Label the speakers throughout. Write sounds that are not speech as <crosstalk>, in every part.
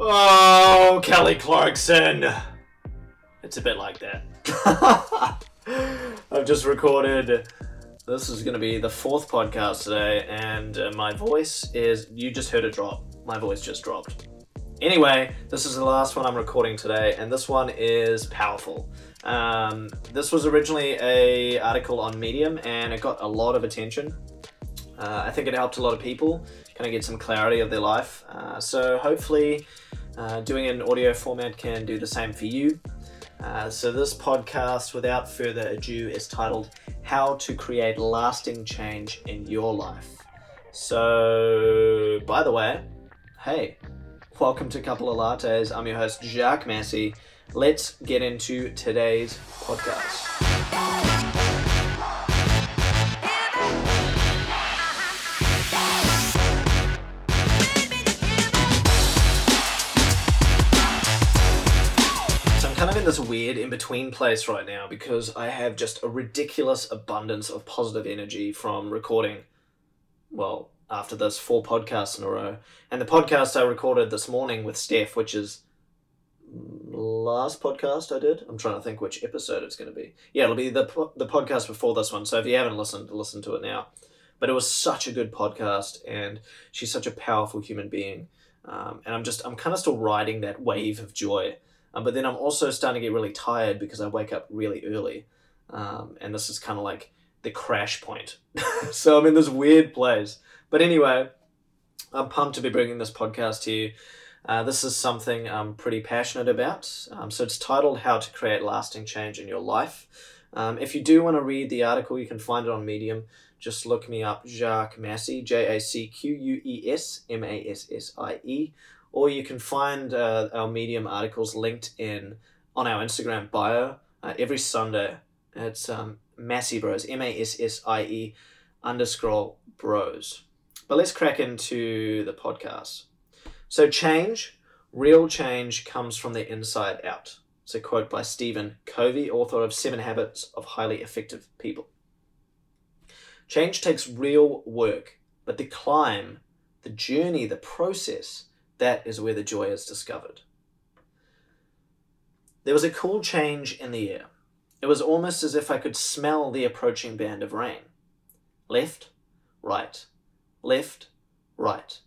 Speaker 1: Oh, Kelly Clarkson. It's a bit like that. <laughs> I've just recorded. This is going to be the fourth podcast today, and uh, my voice is. You just heard it drop. My voice just dropped. Anyway, this is the last one I'm recording today, and this one is powerful. Um, this was originally a article on Medium, and it got a lot of attention. Uh, I think it helped a lot of people kind of get some clarity of their life. Uh, so hopefully, uh, doing in audio format can do the same for you. Uh, so this podcast, without further ado, is titled "How to Create Lasting Change in Your Life." So, by the way, hey, welcome to Couple of Lattes. I'm your host, Jacques Massie. Let's get into today's podcast. This weird in between place right now because I have just a ridiculous abundance of positive energy from recording, well, after this, four podcasts in a row. And the podcast I recorded this morning with Steph, which is last podcast I did. I'm trying to think which episode it's going to be. Yeah, it'll be the the podcast before this one. So if you haven't listened, listen to it now. But it was such a good podcast, and she's such a powerful human being. Um, and I'm just I'm kind of still riding that wave of joy. Um, but then I'm also starting to get really tired because I wake up really early, um, and this is kind of like the crash point. <laughs> so I'm in this weird place. But anyway, I'm pumped to be bringing this podcast to you. Uh, this is something I'm pretty passionate about. Um, so it's titled How to Create Lasting Change in Your Life. Um, if you do want to read the article, you can find it on Medium. Just look me up, Jacques Massie, J A C Q U E S M A S S I E. Or you can find uh, our Medium articles linked in on our Instagram bio uh, every Sunday. It's um, Massie Bros, M A S S I E underscore bros. But let's crack into the podcast. So, change, real change, comes from the inside out. It's a quote by Stephen Covey, author of Seven Habits of Highly Effective People. Change takes real work, but the climb, the journey, the process, that is where the joy is discovered. There was a cool change in the air. It was almost as if I could smell the approaching band of rain. Left, right, left, right.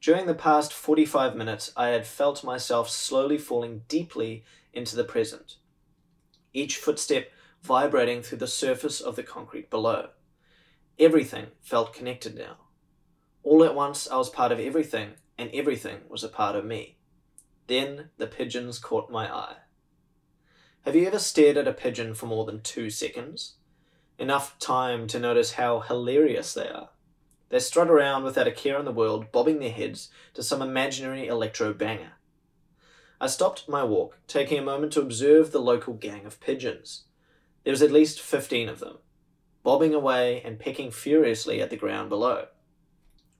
Speaker 1: During the past 45 minutes, I had felt myself slowly falling deeply into the present, each footstep vibrating through the surface of the concrete below. Everything felt connected now. All at once, I was part of everything, and everything was a part of me. Then the pigeons caught my eye. Have you ever stared at a pigeon for more than two seconds? Enough time to notice how hilarious they are. They strut around without a care in the world, bobbing their heads to some imaginary electro banger. I stopped my walk, taking a moment to observe the local gang of pigeons. There was at least fifteen of them, bobbing away and pecking furiously at the ground below.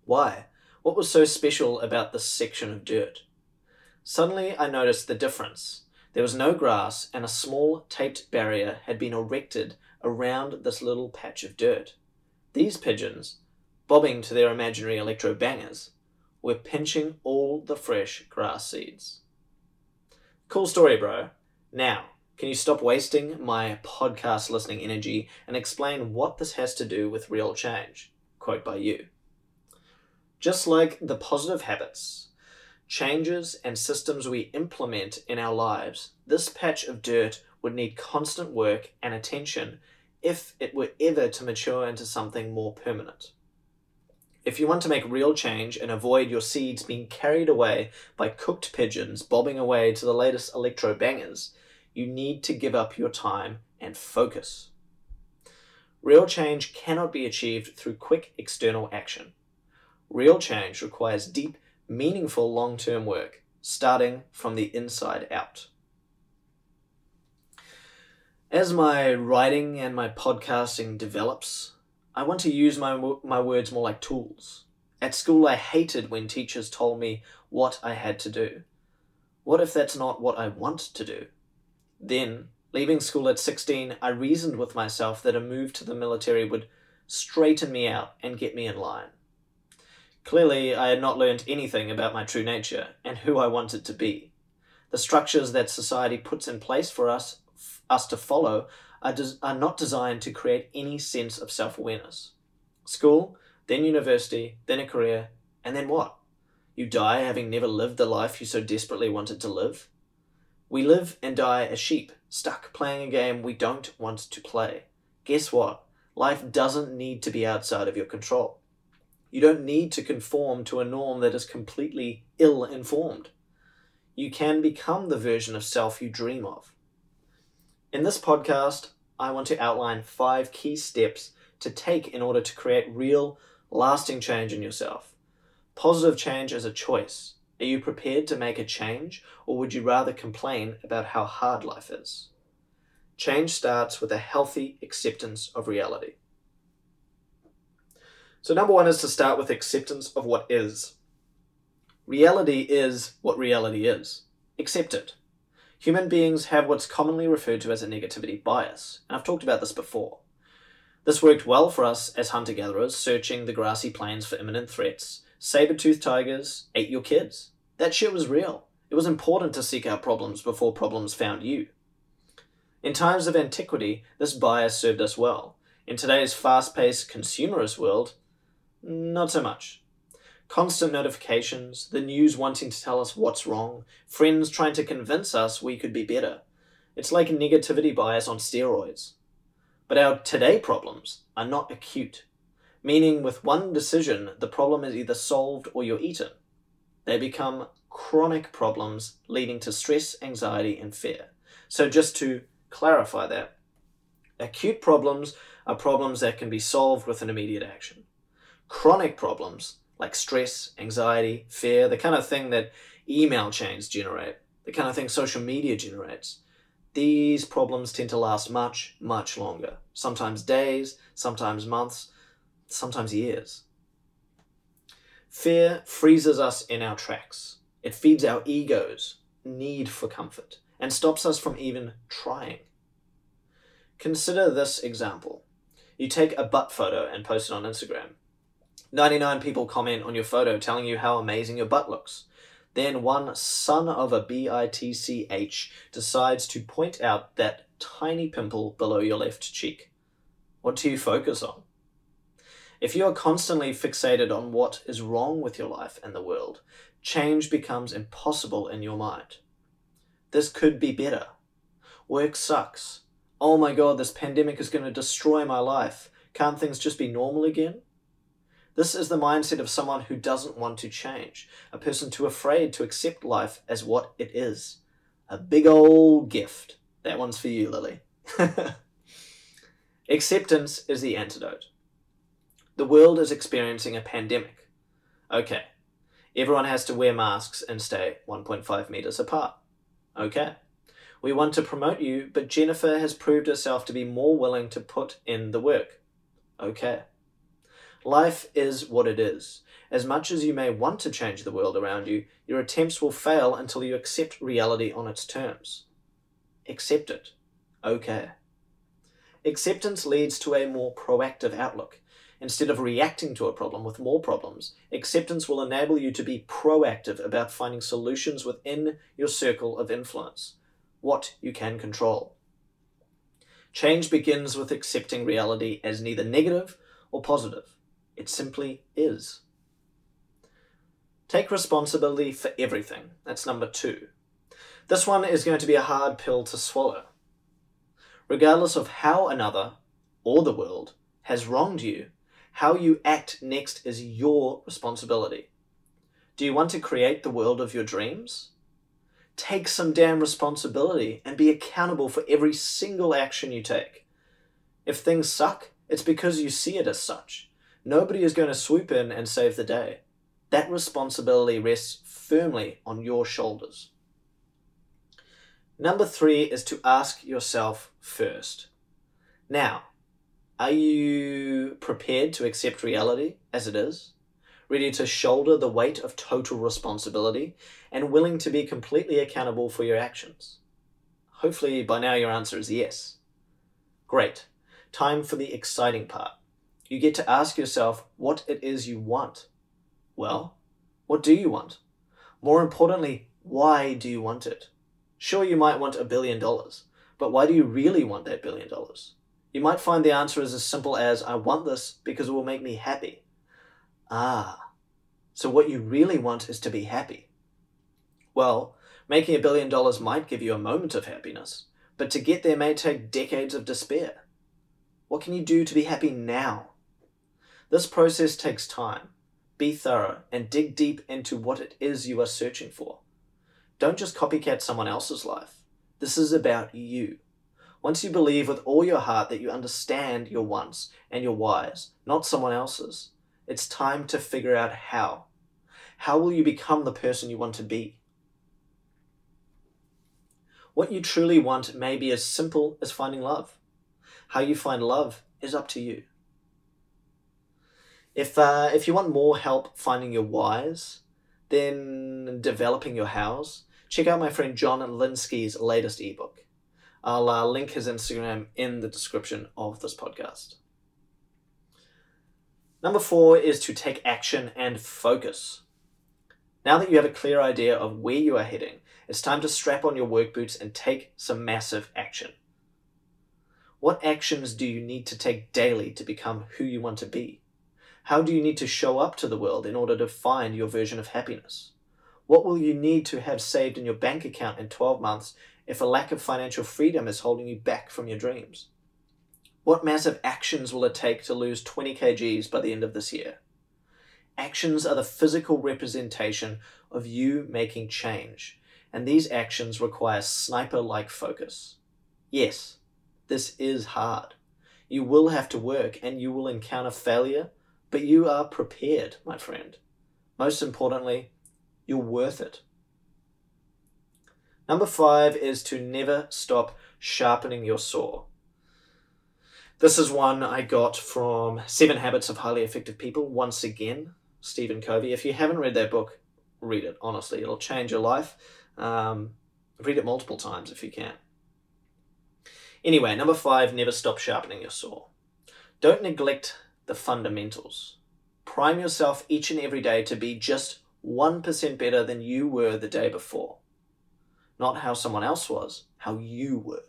Speaker 1: Why? What was so special about this section of dirt? Suddenly I noticed the difference. There was no grass, and a small taped barrier had been erected around this little patch of dirt. These pigeons, bobbing to their imaginary electro bangers, were pinching all the fresh grass seeds. Cool story, bro. Now, can you stop wasting my podcast listening energy and explain what this has to do with real change? Quote by you. Just like the positive habits, changes, and systems we implement in our lives, this patch of dirt would need constant work and attention if it were ever to mature into something more permanent. If you want to make real change and avoid your seeds being carried away by cooked pigeons bobbing away to the latest electro bangers, you need to give up your time and focus. Real change cannot be achieved through quick external action. Real change requires deep, meaningful long term work, starting from the inside out. As my writing and my podcasting develops, I want to use my, my words more like tools. At school, I hated when teachers told me what I had to do. What if that's not what I want to do? Then, leaving school at 16, I reasoned with myself that a move to the military would straighten me out and get me in line. Clearly, I had not learned anything about my true nature and who I wanted to be. The structures that society puts in place for us, us to follow are, des- are not designed to create any sense of self awareness. School, then university, then a career, and then what? You die having never lived the life you so desperately wanted to live? We live and die as sheep, stuck playing a game we don't want to play. Guess what? Life doesn't need to be outside of your control. You don't need to conform to a norm that is completely ill informed. You can become the version of self you dream of. In this podcast, I want to outline five key steps to take in order to create real, lasting change in yourself. Positive change is a choice. Are you prepared to make a change, or would you rather complain about how hard life is? Change starts with a healthy acceptance of reality. So, number one is to start with acceptance of what is. Reality is what reality is. Accept it. Human beings have what's commonly referred to as a negativity bias, and I've talked about this before. This worked well for us as hunter gatherers, searching the grassy plains for imminent threats. Saber toothed tigers ate your kids. That shit was real. It was important to seek out problems before problems found you. In times of antiquity, this bias served us well. In today's fast paced consumerist world, not so much. Constant notifications, the news wanting to tell us what's wrong, friends trying to convince us we could be better. It's like negativity bias on steroids. But our today problems are not acute, meaning with one decision, the problem is either solved or you're eaten. They become chronic problems leading to stress, anxiety, and fear. So, just to clarify that, acute problems are problems that can be solved with an immediate action. Chronic problems like stress, anxiety, fear, the kind of thing that email chains generate, the kind of thing social media generates. These problems tend to last much, much longer. Sometimes days, sometimes months, sometimes years. Fear freezes us in our tracks. It feeds our ego's need for comfort and stops us from even trying. Consider this example. You take a butt photo and post it on Instagram. 99 people comment on your photo telling you how amazing your butt looks. Then one son of a bitch decides to point out that tiny pimple below your left cheek. What do you focus on? If you are constantly fixated on what is wrong with your life and the world, change becomes impossible in your mind. This could be better. Work sucks. Oh my god, this pandemic is going to destroy my life. Can't things just be normal again? This is the mindset of someone who doesn't want to change, a person too afraid to accept life as what it is. A big old gift. That one's for you, Lily. <laughs> Acceptance is the antidote. The world is experiencing a pandemic. Okay, everyone has to wear masks and stay 1.5 meters apart. Okay. We want to promote you, but Jennifer has proved herself to be more willing to put in the work. Okay. Life is what it is. As much as you may want to change the world around you, your attempts will fail until you accept reality on its terms. Accept it. Okay. Acceptance leads to a more proactive outlook. Instead of reacting to a problem with more problems, acceptance will enable you to be proactive about finding solutions within your circle of influence, what you can control. Change begins with accepting reality as neither negative or positive. It simply is. Take responsibility for everything. That's number two. This one is going to be a hard pill to swallow. Regardless of how another, or the world, has wronged you, how you act next is your responsibility. Do you want to create the world of your dreams? Take some damn responsibility and be accountable for every single action you take. If things suck, it's because you see it as such. Nobody is going to swoop in and save the day. That responsibility rests firmly on your shoulders. Number three is to ask yourself first. Now, are you prepared to accept reality as it is? Ready to shoulder the weight of total responsibility and willing to be completely accountable for your actions? Hopefully, by now, your answer is yes. Great. Time for the exciting part you get to ask yourself what it is you want. Well, what do you want? More importantly, why do you want it? Sure, you might want a billion dollars, but why do you really want that billion dollars? You might find the answer is as simple as I want this because it will make me happy. Ah, so what you really want is to be happy. Well, making a billion dollars might give you a moment of happiness, but to get there may take decades of despair. What can you do to be happy now? This process takes time. Be thorough and dig deep into what it is you are searching for. Don't just copycat someone else's life. This is about you. Once you believe with all your heart that you understand your wants and your whys, not someone else's, it's time to figure out how. How will you become the person you want to be? What you truly want may be as simple as finding love. How you find love is up to you. If, uh, if you want more help finding your whys, then developing your hows, check out my friend John Linsky's latest ebook. I'll uh, link his Instagram in the description of this podcast. Number four is to take action and focus. Now that you have a clear idea of where you are heading, it's time to strap on your work boots and take some massive action. What actions do you need to take daily to become who you want to be? How do you need to show up to the world in order to find your version of happiness? What will you need to have saved in your bank account in 12 months if a lack of financial freedom is holding you back from your dreams? What massive actions will it take to lose 20 kgs by the end of this year? Actions are the physical representation of you making change, and these actions require sniper like focus. Yes, this is hard. You will have to work and you will encounter failure but you are prepared, my friend. Most importantly, you're worth it. Number five is to never stop sharpening your saw. This is one I got from Seven Habits of Highly Effective People, once again, Stephen Covey. If you haven't read that book, read it, honestly. It'll change your life. Um, read it multiple times if you can. Anyway, number five, never stop sharpening your saw. Don't neglect the fundamentals. Prime yourself each and every day to be just 1% better than you were the day before. Not how someone else was, how you were.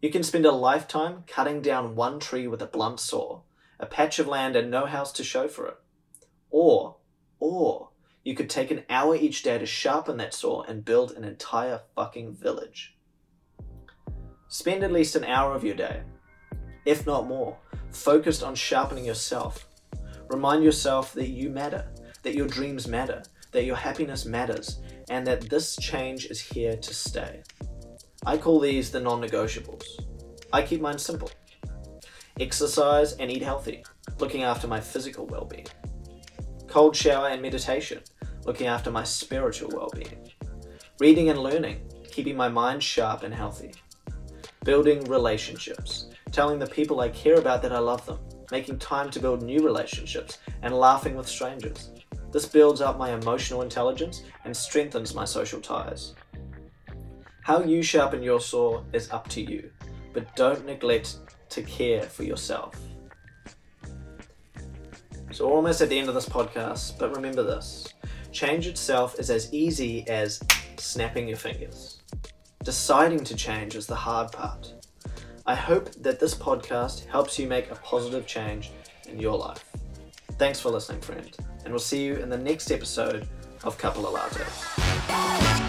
Speaker 1: You can spend a lifetime cutting down one tree with a blunt saw, a patch of land and no house to show for it. Or, or, you could take an hour each day to sharpen that saw and build an entire fucking village. Spend at least an hour of your day, if not more, focused on sharpening yourself. Remind yourself that you matter, that your dreams matter, that your happiness matters, and that this change is here to stay. I call these the non negotiables. I keep mine simple exercise and eat healthy, looking after my physical well being, cold shower and meditation, looking after my spiritual well being, reading and learning, keeping my mind sharp and healthy, building relationships, telling the people I care about that I love them, making time to build new relationships, and laughing with strangers. This builds up my emotional intelligence and strengthens my social ties. How you sharpen your saw is up to you, but don't neglect to care for yourself. So, we're almost at the end of this podcast, but remember this change itself is as easy as snapping your fingers. Deciding to change is the hard part. I hope that this podcast helps you make a positive change in your life. Thanks for listening, friend, and we'll see you in the next episode of Couple of Lattes.